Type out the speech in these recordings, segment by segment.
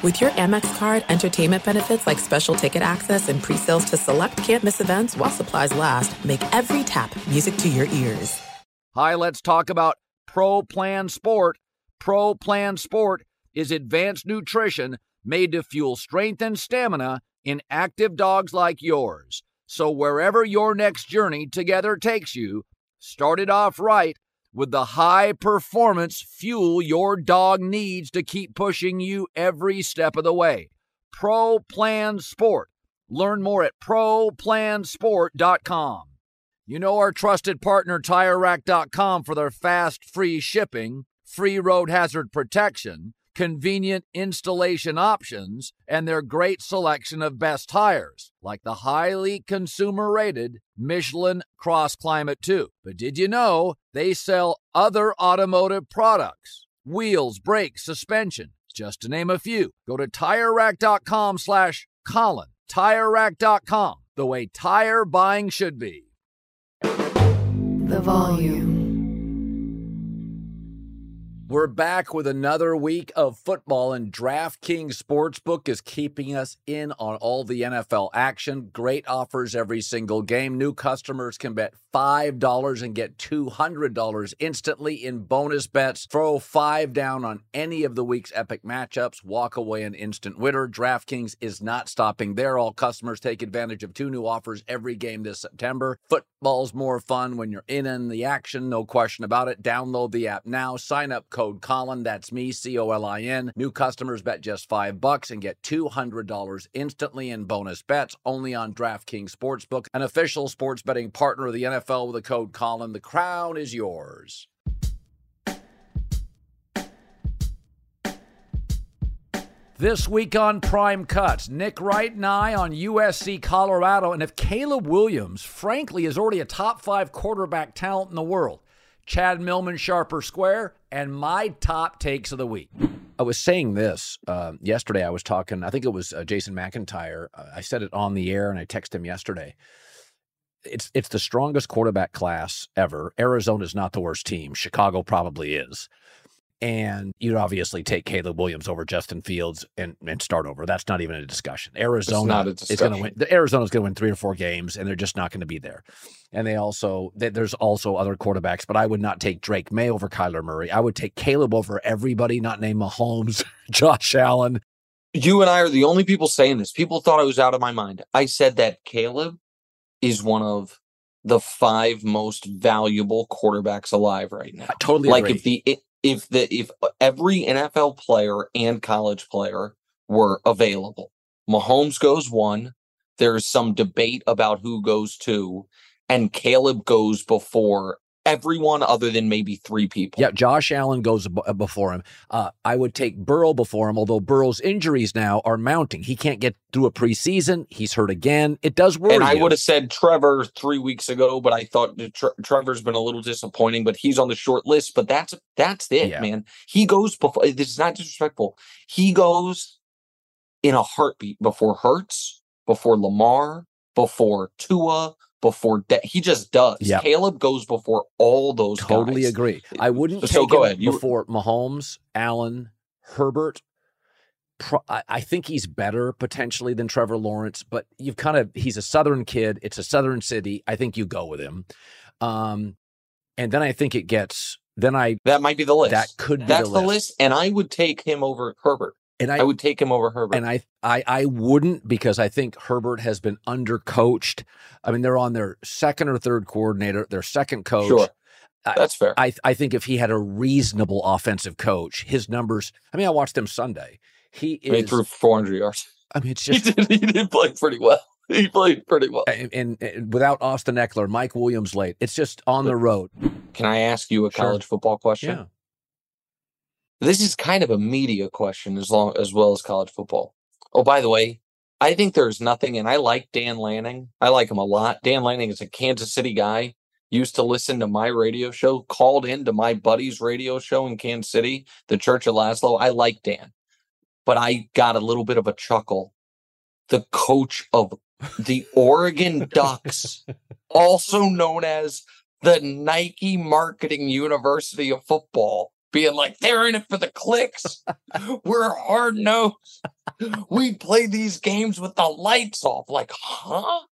With your Amex card, entertainment benefits like special ticket access and pre-sales to select campus events while supplies last, make every tap music to your ears. Hi, let's talk about Pro Plan Sport. Pro Plan Sport is advanced nutrition made to fuel strength and stamina in active dogs like yours. So wherever your next journey together takes you, start it off right with the high performance fuel your dog needs to keep pushing you every step of the way. Pro Plan Sport. Learn more at ProPlansport.com. You know our trusted partner TireRack.com for their fast, free shipping, free road hazard protection, convenient installation options, and their great selection of best tires, like the highly consumer rated Michelin Cross Climate 2. But did you know they sell other automotive products? Wheels, brakes, suspension, just to name a few. Go to TireRack.com slash Colin. TireRack.com, the way tire buying should be. The volume. We're back with another week of football, and DraftKings Sportsbook is keeping us in on all the NFL action. Great offers every single game. New customers can bet $5 and get $200 instantly in bonus bets. Throw five down on any of the week's epic matchups. Walk away an instant winner. DraftKings is not stopping there. All customers take advantage of two new offers every game this September. Football's more fun when you're in in the action, no question about it. Download the app now. Sign up code Colin. That's me, C O L I N. New customers bet just five bucks and get $200 instantly in bonus bets only on DraftKings Sportsbook, an official sports betting partner of the NFL with the code Colin. The crown is yours. This week on Prime Cuts, Nick Wright and I on USC Colorado. And if Caleb Williams, frankly, is already a top five quarterback talent in the world, Chad Millman, Sharp or Square, and my top takes of the week. I was saying this uh, yesterday. I was talking, I think it was uh, Jason McIntyre. Uh, I said it on the air and I texted him yesterday. It's it's the strongest quarterback class ever. Arizona's not the worst team. Chicago probably is. And you'd obviously take Caleb Williams over Justin Fields and, and start over. That's not even a discussion. Arizona a is going to win. The Arizona's going to win three or four games, and they're just not going to be there. And they also they, there's also other quarterbacks, but I would not take Drake Maye over Kyler Murray. I would take Caleb over everybody, not name Mahomes, Josh Allen. You and I are the only people saying this. People thought I was out of my mind. I said that Caleb is one of the five most valuable quarterbacks alive right now. I totally like agree. if the if the if every NFL player and college player were available, Mahomes goes one. There's some debate about who goes two, and Caleb goes before everyone other than maybe three people. Yeah, Josh Allen goes uh, before him. Uh, I would take Burrow before him, although Burrow's injuries now are mounting. He can't get through a preseason. He's hurt again. It does worry And I would have said Trevor three weeks ago, but I thought Tre- Trevor's been a little disappointing. But he's on the short list. But that's that's it, Yeah. man. He goes before. This is not disrespectful. He goes in a heartbeat before Hurts, before Lamar, before Tua, before De- he just does. Yeah. Caleb goes before all those. Totally guys. agree. I wouldn't So take go him ahead. You- before Mahomes, Allen, Herbert. Pro- I I think he's better potentially than Trevor Lawrence, but you've kind of he's a Southern kid. It's a Southern city. I think you go with him. Um, and then I think it gets. Then I That might be the list. that could be That's the list. and I would take him over Herbert. And I, I, would take him over Herbert. and I, I I wouldn't because I think Herbert has been undercoached. I mean, they're on their second or third coordinator, their second coach. sure, that's fair. I I think if he had a reasonable offensive coach, his numbers. I mean, I watched him Sunday. He he is. threw 400 yards. I mean, it's He just. did. He did play pretty well. He played pretty well. And, and, and without Austin Ekeler, Mike Williams late, it's just on the road. Can I ask you a Sure. college football question? Yeah. This is kind of a media question as long as well as college football. Oh, by the way, I think there's nothing, and I like Dan Lanning. I like him a lot. Dan Lanning is a Kansas City guy. Used to listen to my radio show, called into my buddy's radio show in Kansas City, the Church of Laszlo. I like Dan, but I got a little bit of a chuckle. The coach of the Oregon Ducks, also known as the Nike Marketing University of Football, being like, they're in it for the clicks. We're hard nosed. We play these games with the lights off. Like, huh?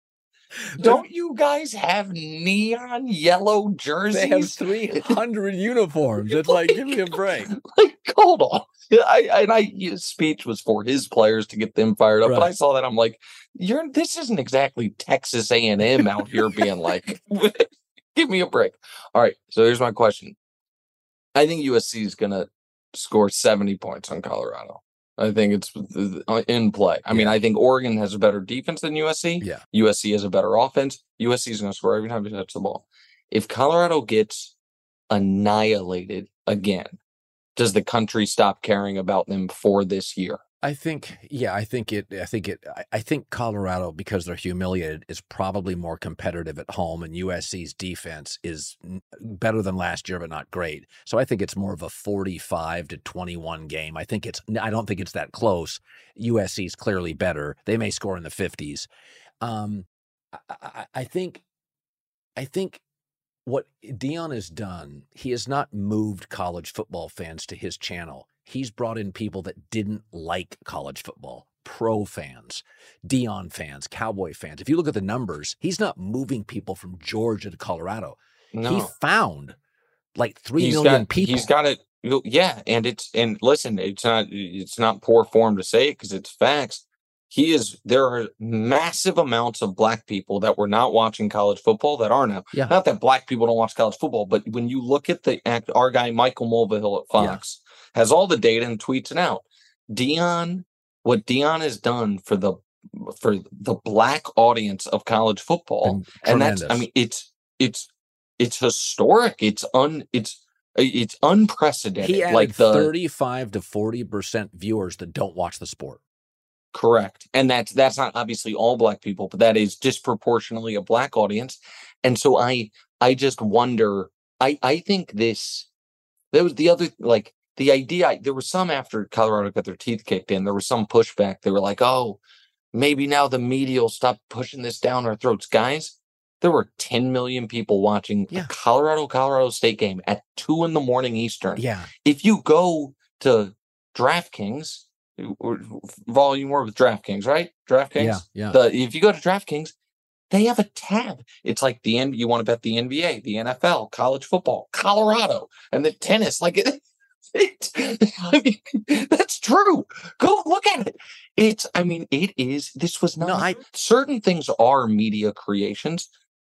Don't you guys have neon yellow jerseys? They have 300 uniforms. It's like, give me a break. like, hold on. I, and I his speech was for his players to get them fired up. But I saw that I'm like, you're this isn't exactly Texas A and M out here being like, give me a break. All right. So here's my question. I think USC is gonna score 70 points on Colorado. I think it's uh, in play. I mean, I think Oregon has a better defense than USC. Yeah. USC has a better offense. USC is going to score every time they touch the ball. If Colorado gets annihilated again, does the country stop caring about them for this year? I think, yeah, I think it, I think it, I- think Colorado, because they're humiliated, is probably more competitive at home, and USC's defense is better than last year, but not great. So I think it's more of a 45 to 21 game. I think it's, I don't think it's that close. USC's clearly better. They may score in the 50s. Um, I, I, I think, I think what Deion has done, he has not moved college football fans to his channel. He's brought in people that didn't like college football, pro fans, Deion fans, Cowboy fans. If you look at the numbers, he's not moving people from Georgia to Colorado. He found like three he's million got, people. He's got it. Yeah, and it's and listen, it's not it's not poor form to say it because it's facts. He is. There are massive amounts of black people that were not watching college football that are now. Yeah. Not that black people don't watch college football, but when you look at the act, our guy Michael Mulvihill at. Fox has all the data and tweets it out. Deion, what Deion has done for the for the black audience of college football, and that's I mean it's it's it's historic. It's un it's it's unprecedented. he added like the 35 to 40 percent viewers that don't watch the sport. correct, and that's that's not obviously all black people, but that is disproportionately a black audience. And so I I just wonder. I I think this there was the other like the idea. There was some after Colorado got their teeth kicked in. There was some pushback. They were like, oh, maybe now the media will stop pushing this down our throats, guys. There were 10 million people watching Yeah. a Colorado Colorado State game at two in the morning Eastern. Yeah, If you go to DraftKings, volume more with DraftKings, right? DraftKings. yeah, yeah. The if you go to DraftKings, they have a tab. It's like the N. You want to bet the NBA, the NFL, college football, Colorado, and the tennis. Like it I mean, that's true. Go look at it. It's. I mean, it is. This was not. no, I certain things are media creations.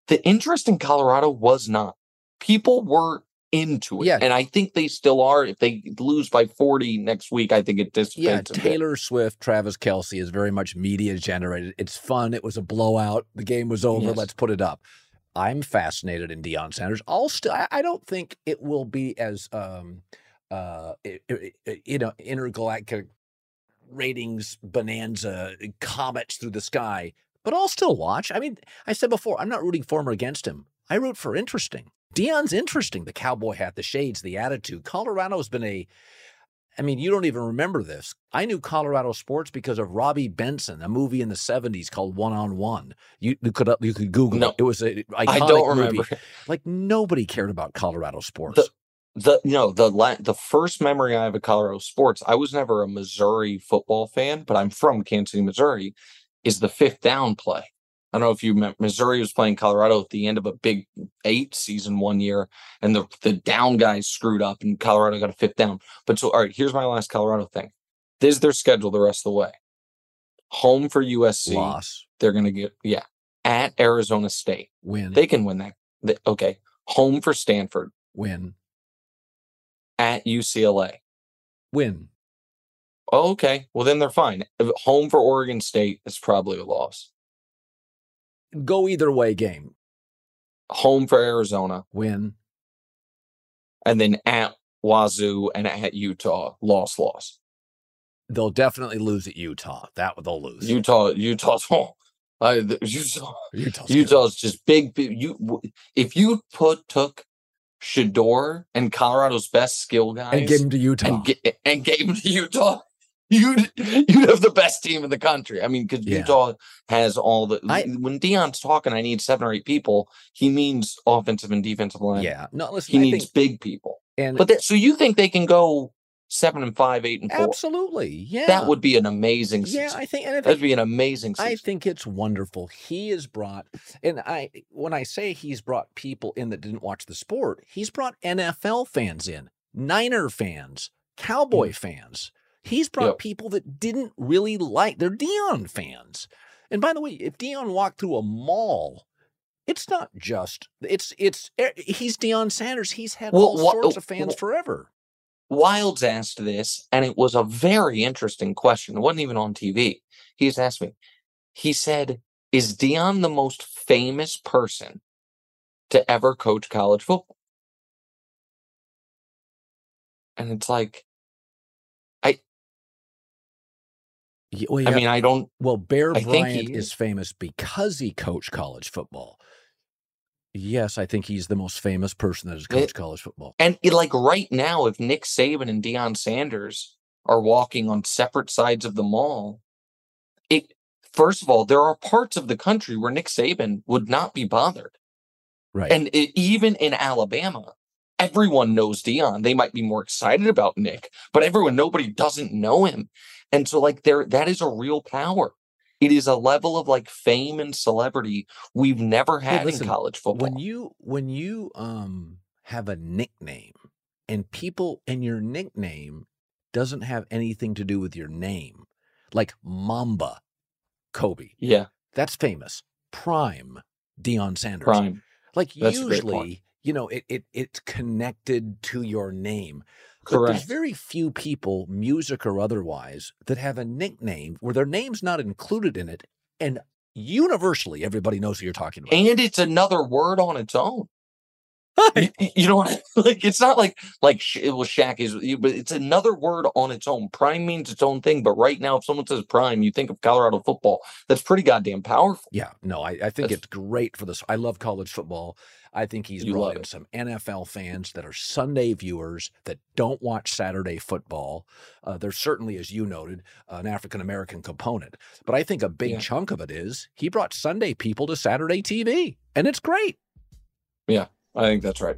The interest in Colorado was not. People were into it, Yeah. and I think they still are. If they lose by forty next week, I think it dissipates. Yeah. Taylor Swift, Travis Kelce is very much media generated. It's fun. It was a blowout. The game was over. Yes. Let's put it up. I'm fascinated in Deion Sanders. I'll still. I, I don't think it will be as um, uh, i- i- i- you know, intergalactic ratings bonanza comets through the sky. But I'll still watch. I mean, I said before, I'm not rooting for him or against him. I root for interesting. Deion's interesting. The cowboy hat, the shades, the attitude. Colorado's been a I mean, you don't even remember this. I knew Colorado sports because of Robbie Benson, a movie in the '70s called One on One. You, you could you could Google No, it. It was a iconic I don't movie. remember. Like nobody cared about Colorado sports. The you know the la- the first memory I have of Colorado sports. I was never a Missouri football fan, but I'm from Kansas City, Missouri. Is the fifth down play? I don't know if you remember. Missouri was playing Colorado at the end of a Big Eight season one year, and the the down guys screwed up, and Colorado got a fifth down. But so all right, here's my last Colorado thing. This is their schedule the rest of the way. Home for USC. Loss, They're gonna get yeah at Arizona State. win, They can win that. They- okay. Home for Stanford win, at UCLA. win. Oh, okay. Well, then they're fine. Home for Oregon State is probably a loss. Go either way. Game, Home for Arizona, win. and then at Wazoo and at Utah, loss, loss. They'll definitely lose at Utah. That they'll lose. Utah, Utah's home. Oh, I, Utah, Utah's. Utah's just big. big you, if you put took Shedeur and Colorado's best skill guys and give him to Utah. and, ga- and gave them to Utah, you'd you'd have the best team in the country. I mean, because Yeah. Utah has all the. I- when Deion's talking, I need seven or eight people. He means offensive and defensive line. yeah. No, listen. he I needs think big people. And But that, so you think they can go seven and five, eight and four? absolutely, yeah, That would be an amazing yeah. season. I think, and I That'd be an amazing season. I think it's wonderful. He has brought, and I when I say he's brought people in that didn't watch the sport, he's brought NFL fans in, Niner fans, Cowboy fans. He's brought Mm. Yep. people that didn't really like. They're Deion fans. And by the way, if Deion walked through a mall, it's not just it's it's eh, he's Deion Sanders. He's had Well, all sorts of fans forever. Wildes asked this, and it was a very interesting question. It wasn't even on TV. He just asked me. He said, "Is Deion the most famous person to ever coach college football?" And it's like, Yeah, well, I mean, I don't. well, Bear I think Bryant he is is. famous because he coached college football. Yes, I think he's the most famous person that has It- coached college football. And it, like right now, if Nick Saban and Deion Sanders are walking on separate sides of the mall, it first of all, there are parts of the country where Nick Saban would not be bothered. Right. And it, even in Alabama, everyone knows Deion. They might be more excited about Nick, but everyone, nobody doesn't know him. And so, like, there, that is a real power. It is a level of like fame and celebrity we've never had listen, in college football. when you when you um have a nickname and people and your nickname doesn't have anything to do with your name, like Mamba, Kobe, yeah, that's famous. Prime, Deion Sanders. prime. Like That's a great point. usually, you know, it, it it's connected to your name. But there's very few people, music or otherwise, that have a nickname where their name's not included in it, and universally everybody knows who you're talking about. and it's another word on its own. you, you know what? I- Like it's not like like Sh- well, Shaq is, you- but it's another word on its own. Prime means its own thing. But right now, if someone says prime, you think of Colorado football. That's pretty goddamn powerful. Yeah, no, I, I think That's- it's great for this. I love college football. I think he's brought in some NFL fans that are Sunday viewers that don't watch Saturday football. Uh, there's certainly, as you noted, an African American component. But I think a big Yeah. chunk of it is he brought Sunday people to Saturday TV, and it's great. I think that's right.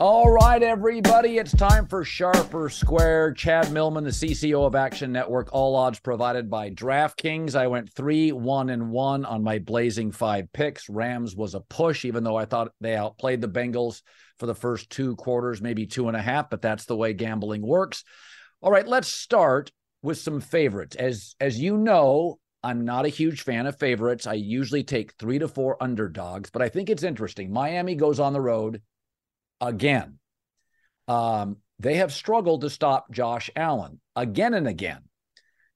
All right, everybody, it's time for Sharp or Square. Chad Millman, the CCO of Action Network, all odds provided by DraftKings. I went three, one, and one on my blazing five picks. Rams was a push, even though I thought they outplayed the Bengals for the first two quarters, maybe two and a half, but that's the way gambling works. All right, let's start with some favorites. As as you know, I'm not a huge fan of favorites. I usually take three to four underdogs, but I think it's interesting. Miami goes on the road again. Um, they have struggled to stop Josh Allen again and again.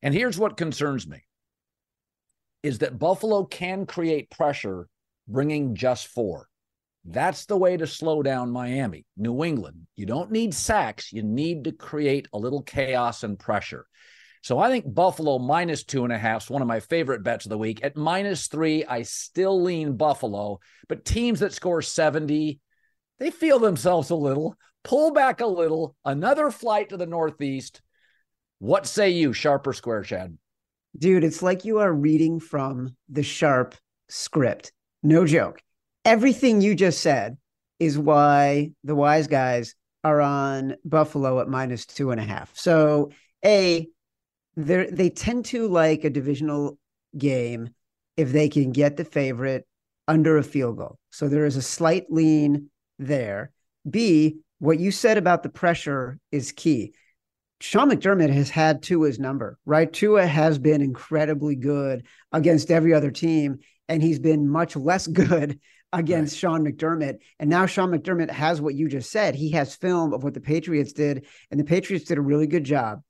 And here's what concerns me is that Buffalo can create pressure bringing just four. That's the way to slow down Miami. New England, you don't need sacks. You need to create a little chaos and pressure. So I think Buffalo minus two and a half is one of my favorite bets of the week. At minus three, I still lean Buffalo, but teams that score 70, they feel themselves a little, pull back a little, another flight to the Northeast. What say you, Sharp or Square, Chad? Dude, it's like you are reading from the Sharp script. No joke. Everything you just said is why the wise guys are on Buffalo at minus two and a half. So, A, they they tend to like a divisional game if they can get the favorite under a field goal. So there is a slight lean there. B, what you said about the pressure is key. Sean McDermott has had Tua's number, right? Tua has been incredibly good against every other team, and he's been much less good against right. Sean McDermott. And now Sean McDermott has what you just said. He has film of what the Patriots did, and the Patriots did a really good job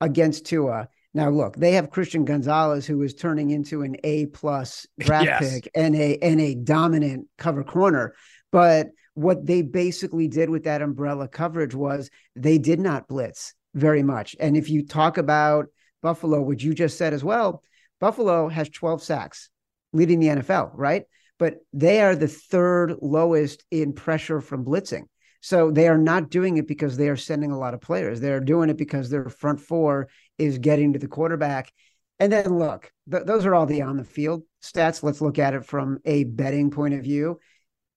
against Tua. Now, look, they have Christian Gonzalez, who is turning into an A plus draft yes. pick and a and a dominant cover corner. But what they basically did with that umbrella coverage was they did not blitz very much. And if you talk about Buffalo, which you just said as well, Buffalo has 12 sacks, leading the NFL, right? But they are the third lowest in pressure from blitzing. So they are not doing it because they are sending a lot of players. They're doing it because their front four is getting to the quarterback. And then look, th- those are all the on the field stats. Let's look at it from a betting point of view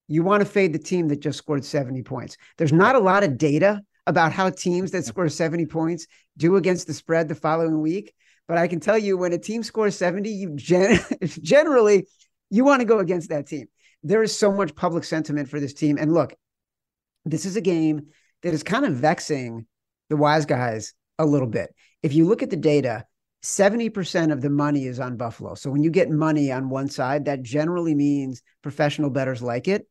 you want to fade the team that just scored 70 points. There's not a lot of data about how teams that score 70 points do against the spread the following week. But I can tell you when a team scores 70, you gen- generally you want to go against that team. There is so much public sentiment for this team. And look, this is a game that is kind of vexing the wise guys a little bit. If you look at the data, 70% of the money is on Buffalo. So when you get money on one side, that generally means professional bettors like it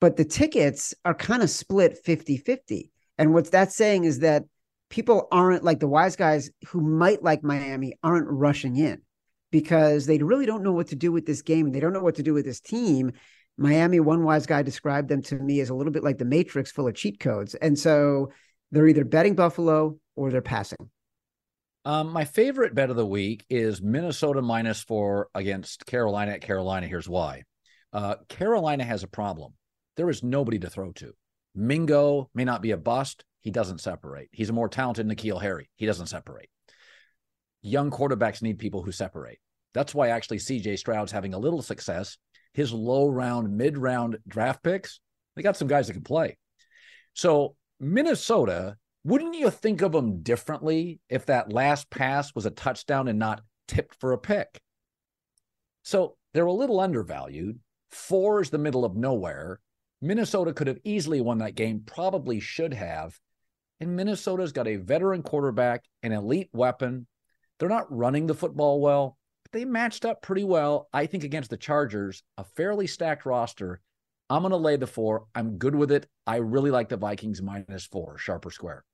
but the tickets are kind of split 50 50. And what that's saying is that people aren't like the wise guys who might like Miami aren't rushing in because they really don't know what to do with this game and they don't know what to do with this team. Miami, one wise guy described them to me as a little bit like the Matrix full of cheat codes. And so they're either betting Buffalo or they're passing. Um, my favorite bet of the week is Minnesota minus four against Carolina at Carolina. Here's why. Uh, Carolina has a problem there is nobody to throw to. Mingo may not be a bust. He doesn't separate. He's a more talented N'Keal Harry. He doesn't separate. Young quarterbacks need people who separate. That's why actually CJ Stroud's having a little success. His low round, mid round draft picks, they got some guys that can play. So, Minnesota, wouldn't you think of them differently if that last pass was a touchdown and not tipped for a pick? So, they're a little undervalued. Four is the middle of nowhere. Minnesota could have easily won that game, probably should have. And Minnesota's got a veteran quarterback, an elite weapon. They're not running the football well, but they matched up pretty well, I think, against the Chargers, a fairly stacked roster. I'm going to lay the four. I'm good with it. I really like the Vikings minus four, sharp or square.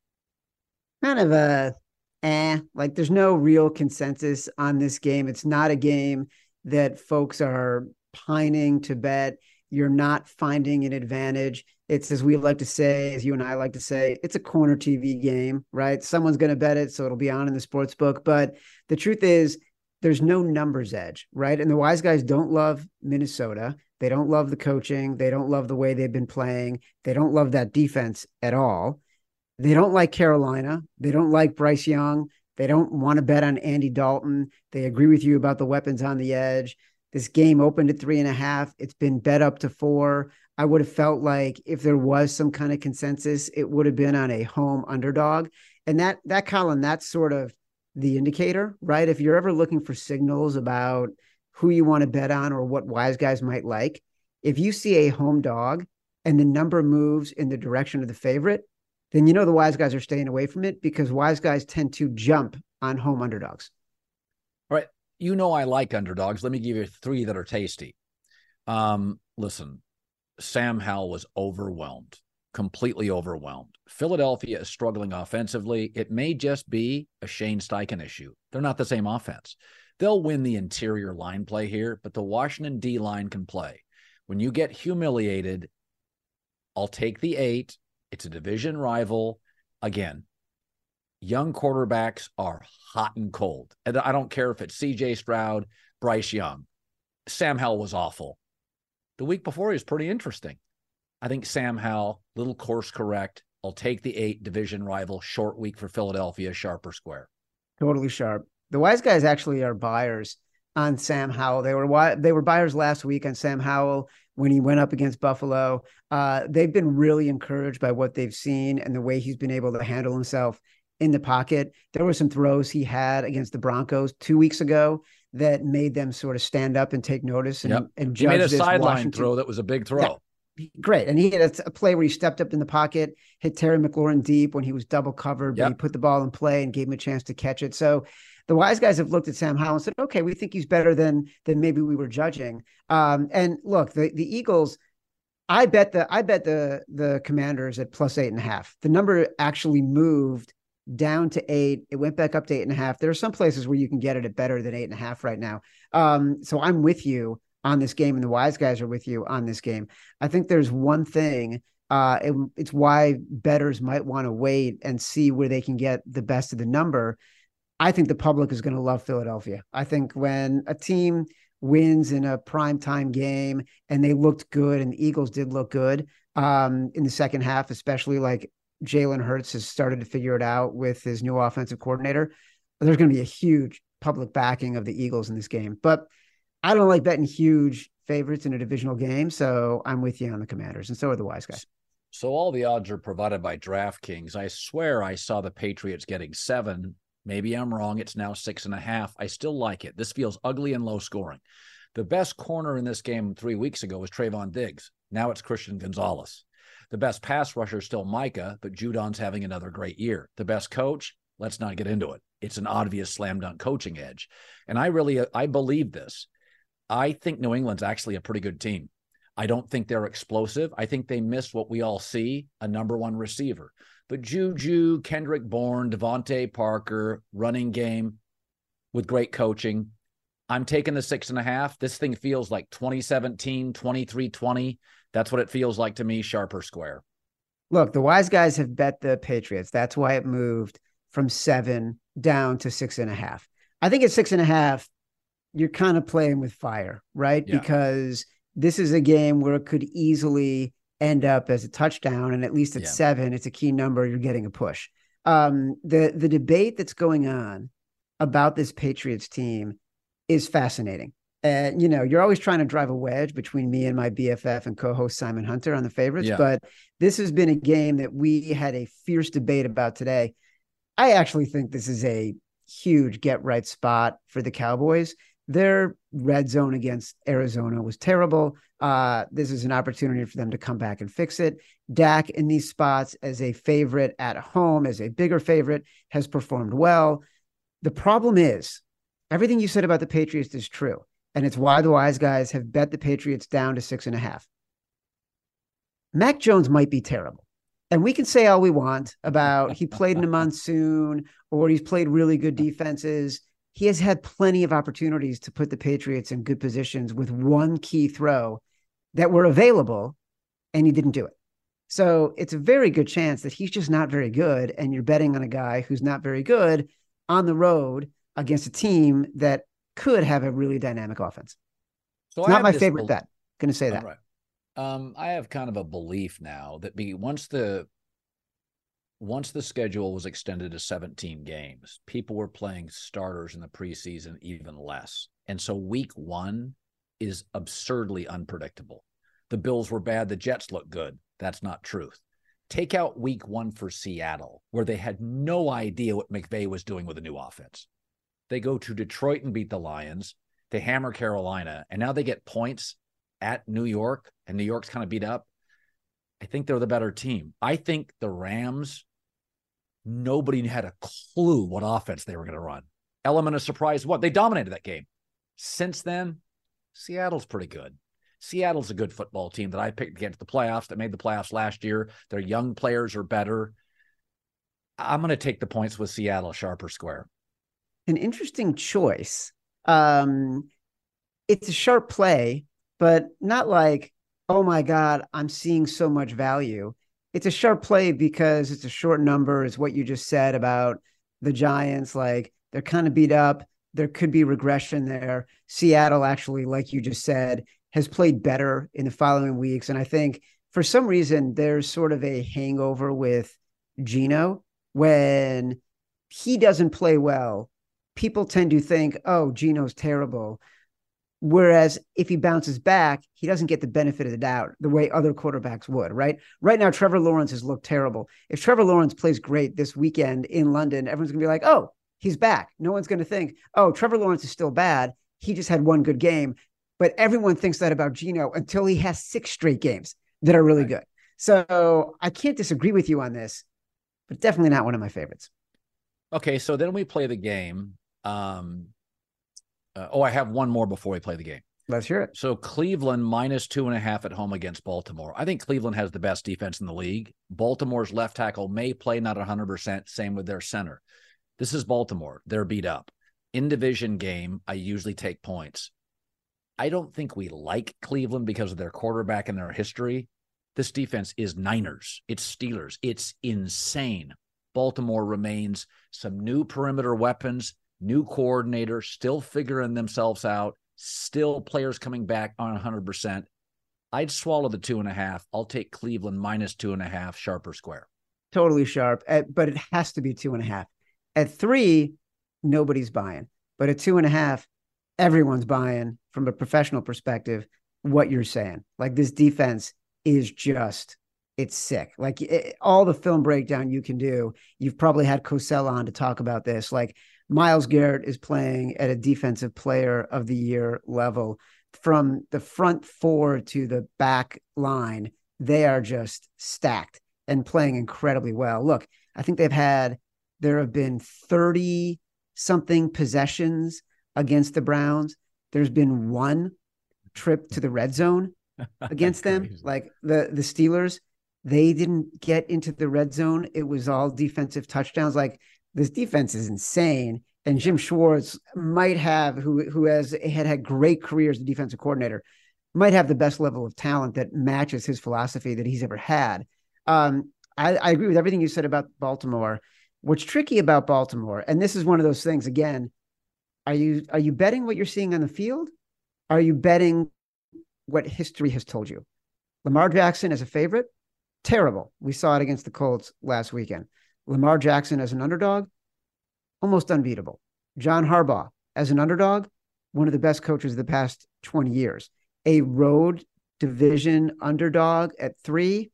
Kind of a eh, like there's no real consensus on this game. It's not a game that folks are pining to bet you're not finding an advantage. It's as we like to say, as you and I like to say, it's a corner TV game, right? Someone's going to bet it, so it'll be on in the sports book. But the truth is, there's no numbers edge, right? And the wise guys don't love Minnesota. They don't love the coaching. They don't love the way they've been playing. They don't love that defense at all. They don't like Carolina. They don't like Bryce Young. They don't want to bet on Andy Dalton. They agree with you about the weapons on the edge. This game opened at three and a half. It's been bet up to four. I would have felt like if there was some kind of consensus, it would have been on a home underdog. And that that Colin, that's sort of the indicator, right? If you're ever looking for signals about who you want to bet on or what wise guys might like, if you see a home dog and the number moves in the direction of the favorite, then you know the wise guys are staying away from it because wise guys tend to jump on home underdogs. All right. You know I like underdogs. Let me give you three that are tasty. Um, listen, Sam Howell was overwhelmed, completely overwhelmed. Philadelphia is struggling offensively. It may just be a Shane Steichen issue. They're not the same offense. They'll win the interior line play here, but the Washington D line can play. When you get humiliated, I'll take the eight. It's a division rival. Again, young quarterbacks are hot and cold. And I don't care if it's CJ Stroud, Bryce Young. Sam Howell was awful. The week before, he was pretty interesting. I think Sam Howell, little course correct. I'll take the eight division rival, short week for Philadelphia, sharp or square. Totally sharp. The wise guys actually are buyers on Sam Howell. They were they were buyers last week on Sam Howell when he went up against Buffalo. Uh, they've been really encouraged by what they've seen and the way he's been able to handle himself in the pocket. There were some throws he had against the Broncos two weeks ago that made them sort of stand up and take notice and, yep. and judge he made a sideline throw that was a big throw. Yeah. Great. And he had a, a, play where he stepped up in the pocket, hit Terry McLaurin deep when he was double covered, yep. but he put the ball in play and gave him a chance to catch it. So the wise guys have looked at Sam Howell and said, okay, we think he's better than than maybe we were judging. Um, and look, the the Eagles, I bet the I bet the the commanders at plus eight and a half. The number actually moved down to eight. It went back up to eight and a half. There are some places where you can get it at better than eight and a half right now. Um, so I'm with you on this game, and the wise guys are with you on this game. I think there's one thing. Uh, it, it's why betters might want to wait and see where they can get the best of the number. I think the public is going to love Philadelphia. I think when a team wins in a prime time game and they looked good, and the Eagles did look good um, in the second half, especially like Jalen Hurts has started to figure it out with his new offensive coordinator, there's going to be a huge public backing of the Eagles in this game. But I don't like betting huge favorites in a divisional game, so I'm with you on the Commanders, and so are the wise guys. So all the odds are provided by DraftKings. I swear I saw the Patriots getting seven. Maybe I'm wrong. It's now six and a half. I still like it. This feels ugly and low scoring. The best corner in this game three weeks ago was Trevon Diggs. Now it's Christian Gonzalez. The best pass rusher is still Micah, but Judon's having another great year. The best coach, let's not get into it. It's an obvious slam dunk coaching edge. And I really uh, I believe this. I think New England's actually a pretty good team. I don't think they're explosive. I think they miss what we all see, a number one receiver. But Juju, Kendrick Bourne, DeVante Parker, running game with great coaching. I'm taking the six and a half. This thing feels like 2017, 23 20. That's what it feels like to me, sharp or square. Look, the wise guys have bet the Patriots. That's why it moved from seven down to six and a half. I think at six and a half, you're kind of playing with fire, right? Yeah. Because this is a game where it could easily end up as a touchdown. And at least at yeah. seven, it's a key number. You're getting a push. Um, the the debate that's going on about this Patriots team is fascinating. And you know, you're always trying to drive a wedge between me and my BFF and co-host Simon Hunter on the favorites, yeah. but this has been a game that we had a fierce debate about today. I actually think this is a huge get right spot for the Cowboys. Their red zone against Arizona was terrible. Uh, this is an opportunity for them to come back and fix it. Dak in these spots as a favorite at home, as a bigger favorite, has performed well. The problem is everything you said about the Patriots is true and it's why the wise guys have bet the Patriots down to six and a half. Mac Jones might be terrible. And we can say all we want about he played in a monsoon or he's played really good defenses. He has had plenty of opportunities to put the Patriots in good positions with one key throw that were available, and he didn't do it. So it's a very good chance that he's just not very good. And you're betting on a guy who's not very good on the road against a team that could have a really dynamic offense. So it's not my favorite bet. Going to say that. Right. Um, I have kind of a belief now that be once the once the schedule was extended to 17 games, people were playing starters in the preseason even less. And so week one is absurdly unpredictable. The Bills were bad, the Jets look good. That's not truth. Take out week one for Seattle, where they had no idea what McVay was doing with a new offense. They go to Detroit and beat the Lions. They hammer Carolina, and now they get points at New York, and New York's kind of beat up. I think they're the better team. I think the Rams, nobody had a clue what offense they were going to run. Element of surprise, what? They dominated that game. Since then, Seattle's pretty good. Seattle's a good football team that I picked against the playoffs that made the playoffs last year. Their young players are better. I'm going to take the points with Seattle, sharp or square. An interesting choice. Um, it's a sharp play, but not like, oh my God, I'm seeing so much value. It's a sharp play because it's a short number, is what you just said about the Giants. Like they're kind of beat up. There could be regression there. Seattle, actually, like you just said, has played better in the following weeks. And I think for some reason, there's sort of a hangover with Geno when he doesn't play well. People tend to think, oh, Geno's terrible. Whereas if he bounces back, he doesn't get the benefit of the doubt the way other quarterbacks would, right? Right now, Trevor Lawrence has looked terrible. If Trevor Lawrence plays great this weekend in London, everyone's going to be like, oh, he's back. No one's going to think, oh, Trevor Lawrence is still bad. He just had one good game. But everyone thinks that about Geno until he has six straight games that are really right. good. So I can't disagree with you on this, but definitely not one of my favorites. Okay, so then we play the game. Um, uh, oh, I have one more before we play the game. Let's hear it. So Cleveland minus two and a half at home against Baltimore. I think Cleveland has the best defense in the league. Baltimore's left tackle may play not 100%. Same with their center. This is Baltimore. They're beat up. In division game, I usually take points. I don't think we like Cleveland because of their quarterback and their history. This defense is Niners, it's Steelers, it's insane. Baltimore remains some new perimeter weapons, new coordinator, still figuring themselves out, still players coming back on 100%. I'd swallow the two and a half. I'll take Cleveland minus two and a half, sharp or square. Totally sharp, eh, but it has to be two and a half. At three, nobody's buying. But at two and a half, everyone's buying from a professional perspective what you're saying. Like this defense is just it's sick. Like it, all the film breakdown you can do. You've probably had Cosell on to talk about this. Like Myles Garrett is playing at a defensive player of the year level from the front four to the back line. They are just stacked and playing incredibly well. Look, I think they've had there have been 30 something possessions against the Browns. There's been one trip to the red zone against them. Like the the Steelers, they didn't get into the red zone. It was all defensive touchdowns. Like this defense is insane. And Jim Schwartz might have, who who has had had great career as a defensive coordinator, might have the best level of talent that matches his philosophy that he's ever had. Um, I, I agree with everything you said about Baltimore. What's tricky about Baltimore, and this is one of those things again, are you are you betting what you're seeing on the field? Are you betting what history has told you? Lamar Jackson is a favorite, terrible. We saw it against the Colts last weekend. Lamar Jackson as an underdog, almost unbeatable. John Harbaugh as an underdog, one of the best coaches of the past 20 years. A road division underdog at three,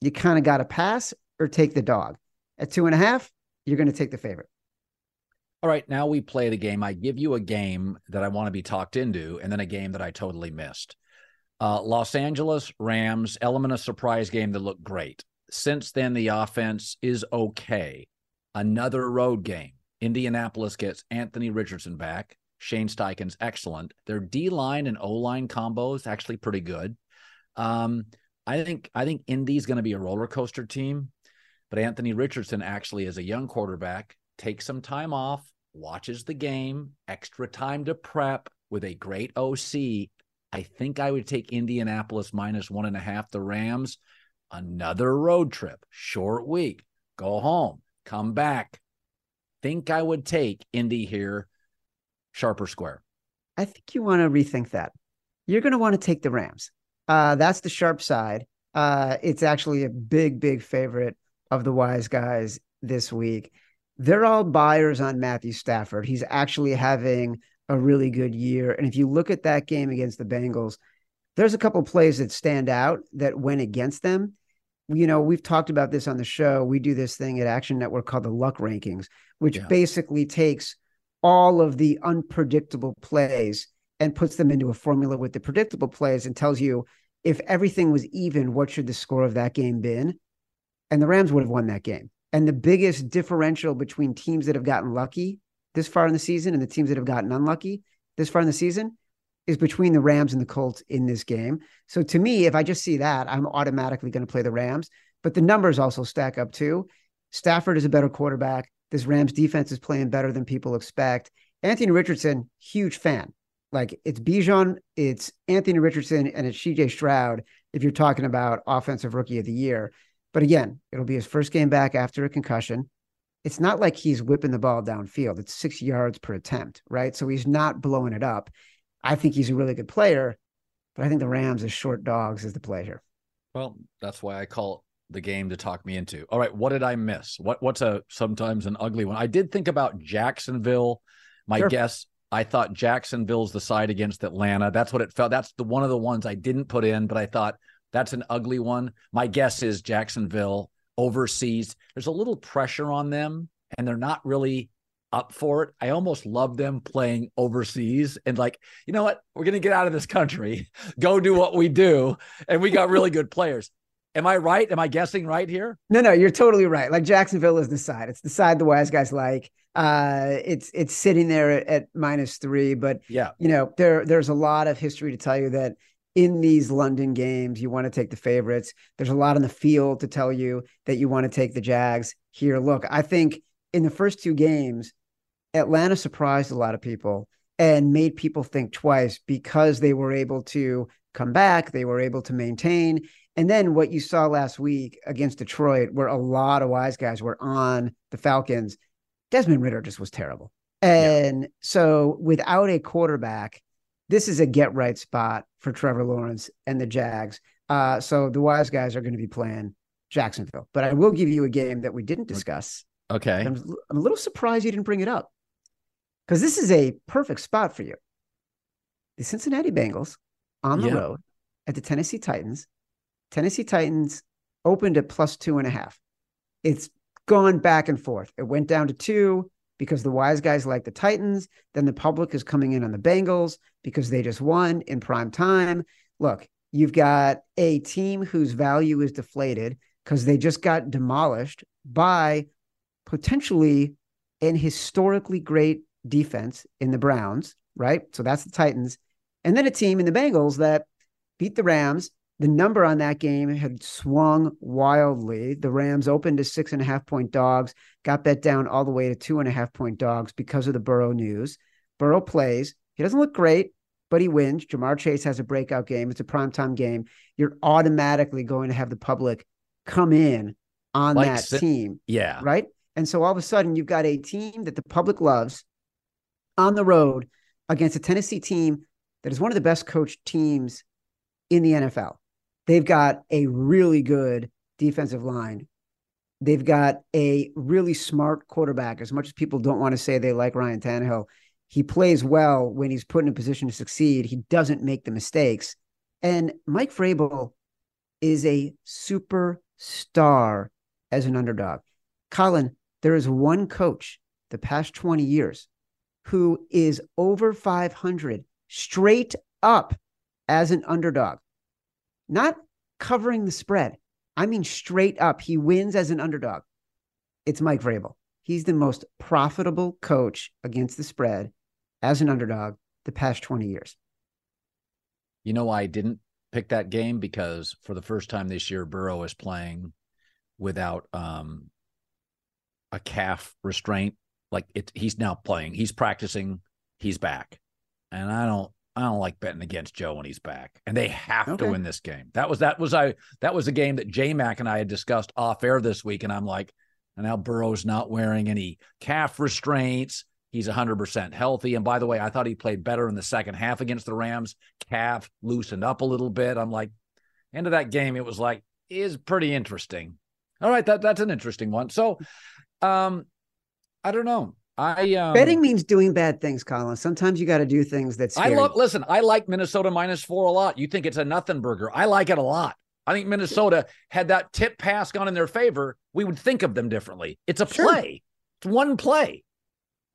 you kind of got to pass or take the dog. At two and a half, you're going to take the favorite. All right, now we play the game. I give you a game that I want to be talked into, and then a game that I totally missed. Uh, Los Angeles Rams, element of surprise game that looked great. Since then, the offense is okay. Another road game. Indianapolis gets Anthony Richardson back. Shane Steichen's excellent. Their D line and O line combo is actually pretty good. Um, I think I think Indy's going to be a roller coaster team, but Anthony Richardson actually is a young quarterback. Takes some time off, watches the game, extra time to prep with a great OC. I think I would take Indianapolis minus one and a half. The Rams, another road trip, short week, go home, come back. Think I would take Indy here, sharp or square. I think you want to rethink that. You're going to want to take the Rams. Uh, that's the sharp side. Uh, it's actually a big, big favorite of the wise guys this week they're all buyers on Matthew Stafford. He's actually having a really good year. And if you look at that game against the Bengals, there's a couple plays that stand out that went against them. You know, we've talked about this on the show. We do this thing at Action Network called the luck rankings, which yeah. basically takes all of the unpredictable plays and puts them into a formula with the predictable plays and tells you if everything was even, what should the score of that game been? And the Rams would have won that game. And the biggest differential between teams that have gotten lucky this far in the season and the teams that have gotten unlucky this far in the season is between the Rams and the Colts in this game. So to me, if I just see that, I'm automatically going to play the Rams. But the numbers also stack up too. Stafford is a better quarterback. This Rams defense is playing better than people expect. Anthony Richardson, huge fan. Like it's Bijan, it's Anthony Richardson, and it's CJ Stroud if you're talking about offensive rookie of the year. But again, it'll be his first game back after a concussion. It's not like he's whipping the ball downfield. It's six yards per attempt, right? So he's not blowing it up. I think he's a really good player, but I think the Rams as short dogs is the pleasure. Well, that's why I call the game to talk me into. All right, what did I miss? What what's a sometimes an ugly one? I did think about Jacksonville. My sure. guess, I thought Jacksonville's the side against Atlanta. That's what it felt. That's the one of the ones I didn't put in, but I thought that's an ugly one. My guess is Jacksonville overseas. There's a little pressure on them, and they're not really up for it. I almost love them playing overseas and like, you know what? We're going to get out of this country, go do what we do. And we got really good players. Am I right? Am I guessing right here? No, no, you're totally right. Like Jacksonville is the side. It's the side the wise guys like. Uh, it's it's sitting there at, at minus three, but yeah, you know there there's a lot of history to tell you that in these London games you want to take the favorites. There's a lot on the field to tell you that you want to take the Jags here. Look, I think in the first two games, Atlanta surprised a lot of people and made people think twice because they were able to come back, they were able to maintain. And then what you saw last week against Detroit, where a lot of wise guys were on the Falcons, Desmond Ridder just was terrible. And yeah. so without a quarterback, this is a get right spot for Trevor Lawrence and the Jags. Uh, so the wise guys are going to be playing Jacksonville. But I will give you a game that we didn't discuss. Okay. I'm, I'm a little surprised you didn't bring it up because this is a perfect spot for you. The Cincinnati Bengals on the road at the Tennessee Titans. Tennessee Titans opened at plus two and a half. It's gone back and forth. It went down to two because the wise guys like the Titans. Then the public is coming in on the Bengals because they just won in prime time. Look, you've got a team whose value is deflated because they just got demolished by potentially an historically great defense in the Browns, right? So that's the Titans. And then a team in the Bengals that beat the Rams. The number on that game had swung wildly. The Rams opened as six and a half point dogs, got bet down all the way to two and a half point dogs because of the Burrow news. Burrow plays. He doesn't look great, but he wins. Ja'Marr Chase has a breakout game. It's a primetime game. You're automatically going to have the public come in on like, that team. Yeah. Right. And so all of a sudden, you've got a team that the public loves on the road against a Tennessee team that is one of the best coached teams in the NFL. They've got a really good defensive line. They've got a really smart quarterback. As much as people don't want to say they like Ryan Tannehill, he plays well when he's put in a position to succeed. He doesn't make the mistakes. And Mike Vrabel is a superstar as an underdog. Colin, there is one coach the past 20 years who is over 500 straight up as an underdog, not covering the spread. I mean, straight up, he wins as an underdog. It's Mike Vrabel. He's the most profitable coach against the spread as an underdog the past 20 years. You know I didn't pick that game? Because for the first time this year, Burrow is playing without um, a calf restraint like it he's now playing he's practicing he's back. And i don't i don't like betting against joe when he's back. And they have okay. to win this game. That was that was i that was a game that j mac and i had discussed off air this week. And i'm like and now burrow's not wearing any calf restraints. He's 100% healthy. And by the way i thought he played better in the second half against the rams. Calf loosened up a little bit. I'm like end of that game it was like is pretty interesting. All right that that's an interesting one. So um I don't know. I um, betting means doing bad things, Colin. Sometimes you got to do things that's. I love. Listen, I like Minnesota minus four a lot. You think it's a nothing burger? I like it a lot. I think Minnesota had that tip pass gone in their favor, we would think of them differently. It's a Sure. play. It's one play.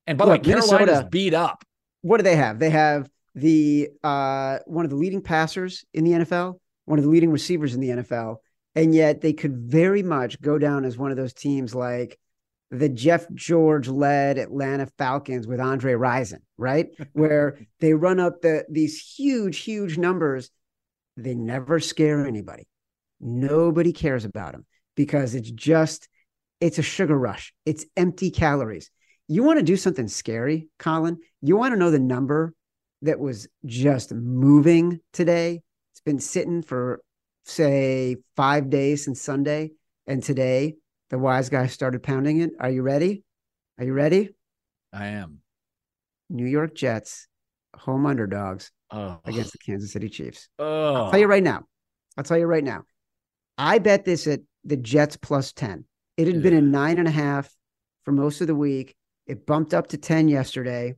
And by the way, Carolina's Minnesota- beat up. What do they have? They have the uh, one of the leading passers in the NFL, one of the leading receivers in the NFL, and yet they could very much go down as one of those teams like the Jeff George led Atlanta Falcons with Andre Rison, right? Where they run up the these huge, huge numbers. They never scare anybody. Nobody cares about them because it's just it's a sugar rush. It's empty calories. You want to do something scary, Colin? You want to know the number that was just moving today? It's been sitting for say 5 days since Sunday and today the wise guy started pounding it. Are you ready? Are you ready? I am. New York Jets home underdogs Oh, against the Kansas City Chiefs. oh. I'll tell you right now. I'll tell you right now. I bet this at the Jets plus 10. It had been a nine and a half for most of the week. It bumped up to 10 yesterday.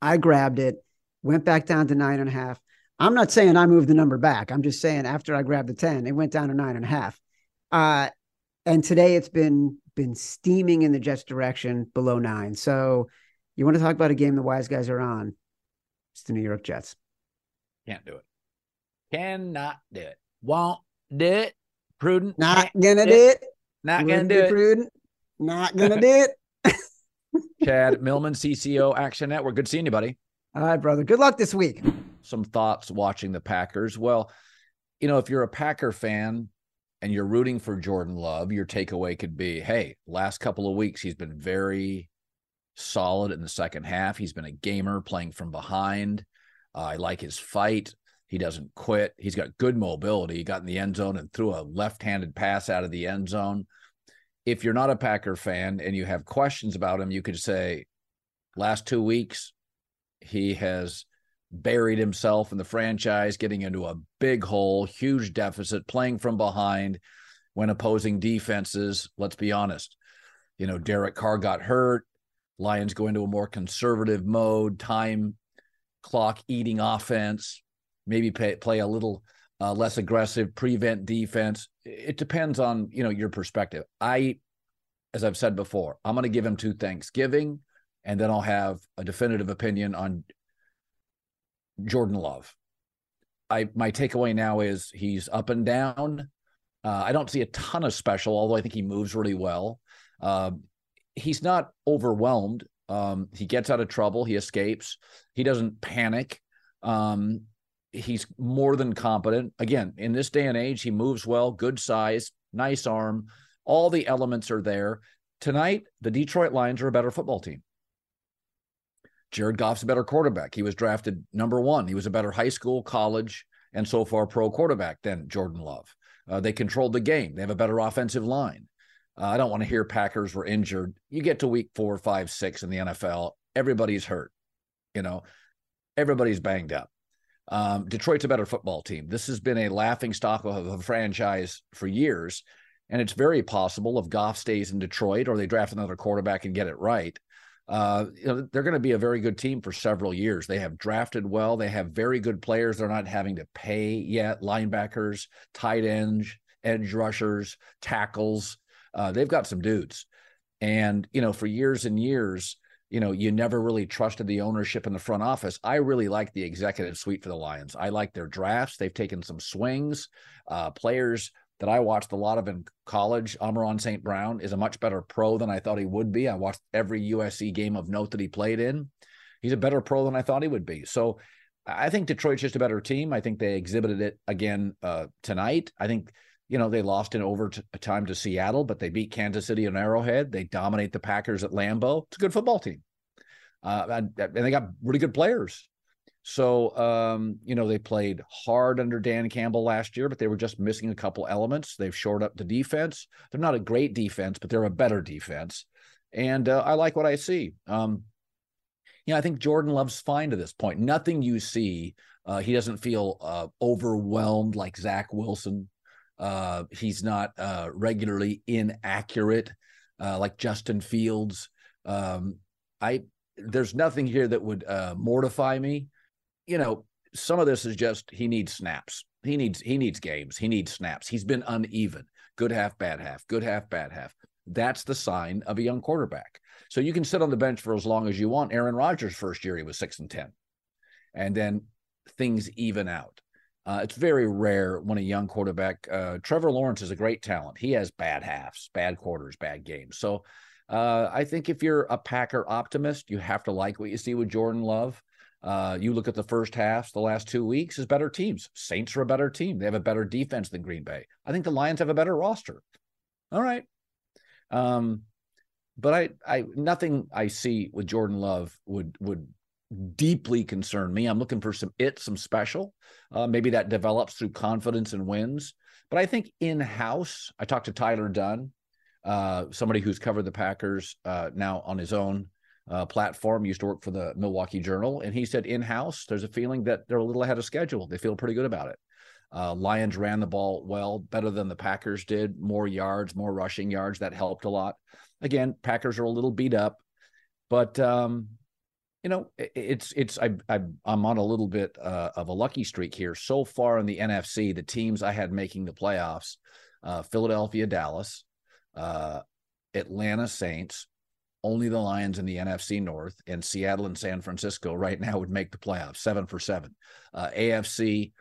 I grabbed it, went back down to nine and a half. I'm not saying I moved the number back. I'm just saying after I grabbed the 10, it went down to nine and a half. Uh, and today it's been been steaming in the Jets direction below nine. So you want to talk about a game the wise guys are on? It's the New York Jets. Can't do it. Cannot do it. Won't do it. Prudent. Not gonna do it. Not gonna do it. prudent. Not gonna do it. Chad Millman, CCO Action Network. Good seeing you, buddy. All right, brother. Good luck this week. Some thoughts watching the Packers. Well, you know, if you're a Packer fan and you're rooting for Jordan Love, your takeaway could be, hey, last couple of weeks he's been very solid in the second half. He's been a gamer playing from behind. Uh, I like his fight. He doesn't quit. He's got good mobility. He got in the end zone and threw a left-handed pass out of the end zone. If you're not a Packer fan and you have questions about him, you could say, last two weeks, he has buried himself in the franchise, getting into a big hole, huge deficit, playing from behind when opposing defenses, let's be honest, you know, Derek Carr got hurt. Lions go into a more conservative mode, time clock eating offense, maybe pay, play a little uh, less aggressive, prevent defense. It depends on, you know, your perspective. I, as I've said before, I'm going to give him two Thanksgiving and then I'll have a definitive opinion on Jordan Love. I my takeaway now is he's up and down. Uh, I don't see a ton of special, although I think he moves really well. Uh, he's not overwhelmed. Um, he gets out of trouble. He escapes. He doesn't panic. Um, he's more than competent. Again, in this day and age, he moves well, good size, nice arm. All the elements are there. Tonight, the Detroit Lions are a better football team. Jared Goff's a better quarterback. He was drafted number one. He was a better high school, college, and so far pro quarterback than Jordan Love. Uh, they controlled the game. They have a better offensive line. Uh, I don't want to hear Packers were injured. You get to week four, five, six in the NFL, everybody's hurt. You know, everybody's banged up. Um, Detroit's a better football team. This has been a laughing stock of a franchise for years. And it's very possible if Goff stays in Detroit or they draft another quarterback and get it right, uh, you know, they're going to be a very good team for several years. They have drafted well. They have very good players. They're not having to pay yet. Linebackers, tight ends, edge rushers, tackles. Uh, they've got some dudes. And, you know, for years and years, you know, you never really trusted the ownership in the front office. I really like the executive suite for the Lions. I like their drafts. They've taken some swings. Uh, players that I watched a lot of in college, Amon-Ra St. Brown is a much better pro than I thought he would be. I watched every USC game of note that he played in. He's a better pro than I thought he would be. So I think Detroit's just a better team. I think they exhibited it again uh, tonight. I think, you know, they lost in overtime to Seattle, but they beat Kansas City and Arrowhead. They dominate the Packers at Lambeau. It's a good football team. Uh, and, and they got really good players. So, um, you know, they played hard under Dan Campbell last year, but they were just missing a couple elements. They've shored up the defense. They're not a great defense, but they're a better defense. And uh, I like what I see. Um, you know, I think Jordan Love's fine to this point. Nothing you see, uh, he doesn't feel uh, overwhelmed like Zach Wilson. Uh, he's not uh, regularly inaccurate uh, like Justin Fields. Um, I there's nothing here that would uh, mortify me. You know, some of this is just he needs snaps. He needs he needs games. He needs snaps. He's been uneven. Good half, bad half. Good half, bad half. That's the sign of a young quarterback. So you can sit on the bench for as long as you want. Aaron Rodgers' first year, he was six and ten, and then things even out. Uh, it's very rare when a young quarterback. Uh, Trevor Lawrence is a great talent. He has bad halves, bad quarters, bad games. So uh, I think if you're a Packer optimist, you have to like what you see with Jordan Love. Uh, you look at the first half, the last two weeks is better teams. Saints are a better team. They have a better defense than Green Bay. I think the Lions have a better roster. All right. Um, but I, I, nothing I see with Jordan Love would would deeply concern me. I'm looking for some it, some special. Uh, maybe that develops through confidence and wins. But I think in house, I talked to Tyler Dunne, uh, somebody who's covered the Packers uh, now on his own uh, platform, used to work for the Milwaukee Journal. And he said in house, there's a feeling that they're a little ahead of schedule. They feel pretty good about it. Uh, Lions ran the ball well, better than the Packers did, more yards, more rushing yards. That helped a lot. Again, Packers are a little beat up, but um, you know, it's it's I, I am on a little bit uh, of a lucky streak here so far in the NFC. The teams I had making the playoffs: uh, Philadelphia, Dallas, uh, Atlanta Saints. Only the Lions in the NFC North and Seattle and San Francisco right now would make the playoffs. Seven for seven. Uh, AFC.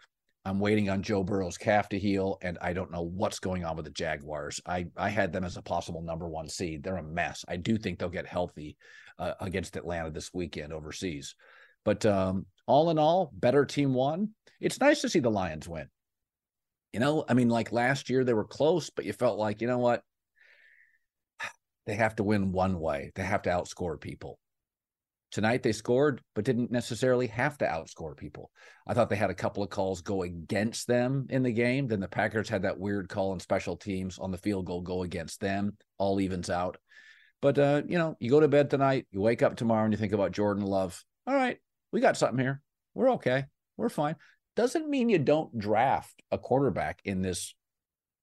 I'm waiting on Joe Burrow's calf to heal, and I don't know what's going on with the Jaguars. I I had them as a possible number one seed. They're a mess. I do think they'll get healthy uh, against Atlanta this weekend overseas. But um, all in all, better team won. It's nice to see the Lions win. You know, I mean, like last year they were close, but you felt like, you know what? They have to win one way. They have to outscore people. Tonight they scored, but didn't necessarily have to outscore people. I thought they had a couple of calls go against them in the game. Then the Packers had that weird call in special teams on the field goal go against them. All evens out. But uh, you know, you go to bed tonight, you wake up tomorrow, and you think about Jordan Love. All right, we got something here. We're okay. We're fine. Doesn't mean you don't draft a quarterback in this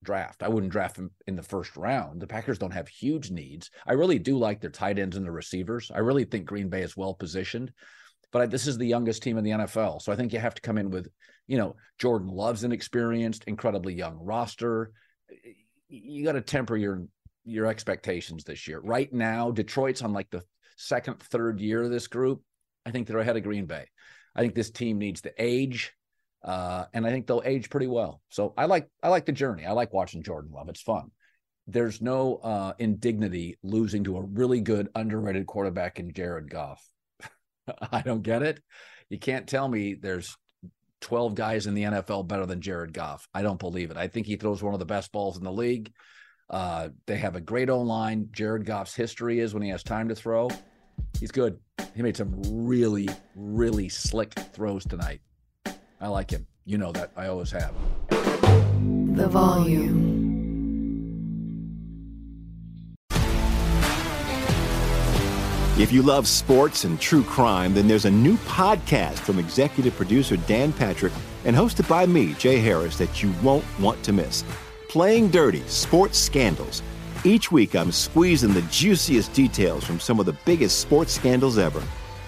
draft. I wouldn't draft him in the first round. The Packers don't have huge needs. I really do like their tight ends and the receivers. I really think Green Bay is well positioned. But I, this is the youngest team in the NFL, so I think you have to come in with, you know, Jordan Love's an experienced, incredibly young roster. You got to temper your your expectations this year. Right now, Detroit's on like the second, third year of this group. I think they're ahead of Green Bay. I think this team needs to age, uh, and I think they'll age pretty well. So I like I like the journey. I like watching Jordan Love. It's fun. There's no uh, indignity losing to a really good underrated quarterback in Jared Goff. I don't get it. You can't tell me there's 12 guys in the NFL better than Jared Goff. I don't believe it. I think he throws one of the best balls in the league. Uh, they have a great O line. Jared Goff's history is when he has time to throw, he's good. He made some really, really slick throws tonight. I like him. You know that. I always have. The volume. If you love sports and true crime, then there's a new podcast from executive producer Dan Patrick and hosted by me, Jay Harris, that you won't want to miss. Playing Dirty Sports Scandals. Each week, I'm squeezing the juiciest details from some of the biggest sports scandals ever.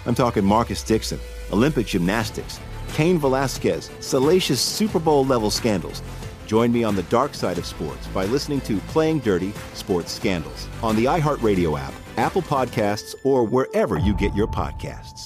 I'm talking Marcus Dixon, Olympic gymnastics, Cain Velasquez, salacious Super Bowl level scandals. Join me on the dark side of sports by listening to Playing Dirty Sports Scandals on the iHeartRadio app, Apple Podcasts, or wherever you get your podcasts.